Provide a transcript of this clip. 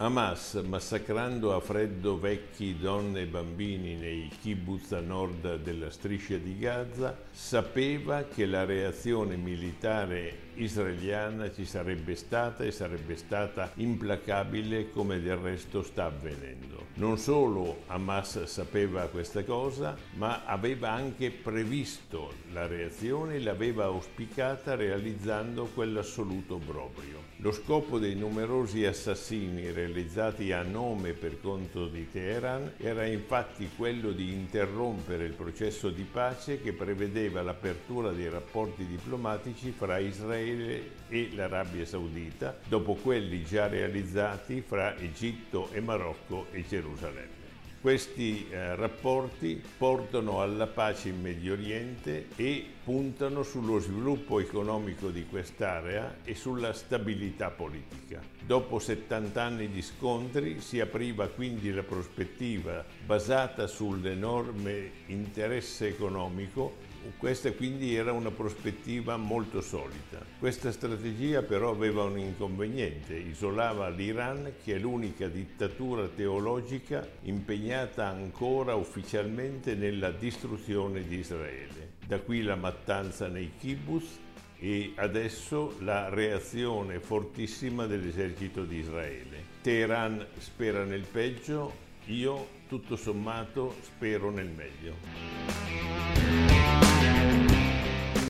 Hamas, massacrando a freddo vecchi, donne e bambini nei kibbutz a nord della striscia di Gaza, sapeva che la reazione militare israeliana ci sarebbe stata e sarebbe stata implacabile come del resto sta avvenendo. Non solo Hamas sapeva questa cosa, ma aveva anche previsto la reazione e l'aveva auspicata realizzando quell'assoluto obbrobrio. Lo scopo dei numerosi assassini realizzati a nome per conto di Teheran era infatti quello di interrompere il processo di pace che prevedeva l'apertura dei rapporti diplomatici fra Israele e l'Arabia Saudita, dopo quelli già realizzati fra Egitto e Marocco e Gerusalemme. Questi eh, rapporti portano alla pace in Medio Oriente e puntano sullo sviluppo economico di quest'area e sulla stabilità politica. Dopo 70 anni di scontri si apriva quindi la prospettiva basata sull'enorme interesse economico questa quindi era una prospettiva molto solida. Questa strategia però aveva un inconveniente, isolava l'Iran che è l'unica dittatura teologica impegnata ancora ufficialmente nella distruzione di Israele. Da qui la mattanza nei kibbutz e adesso la reazione fortissima dell'esercito di Israele. Teheran spera nel peggio, io tutto sommato spero nel meglio.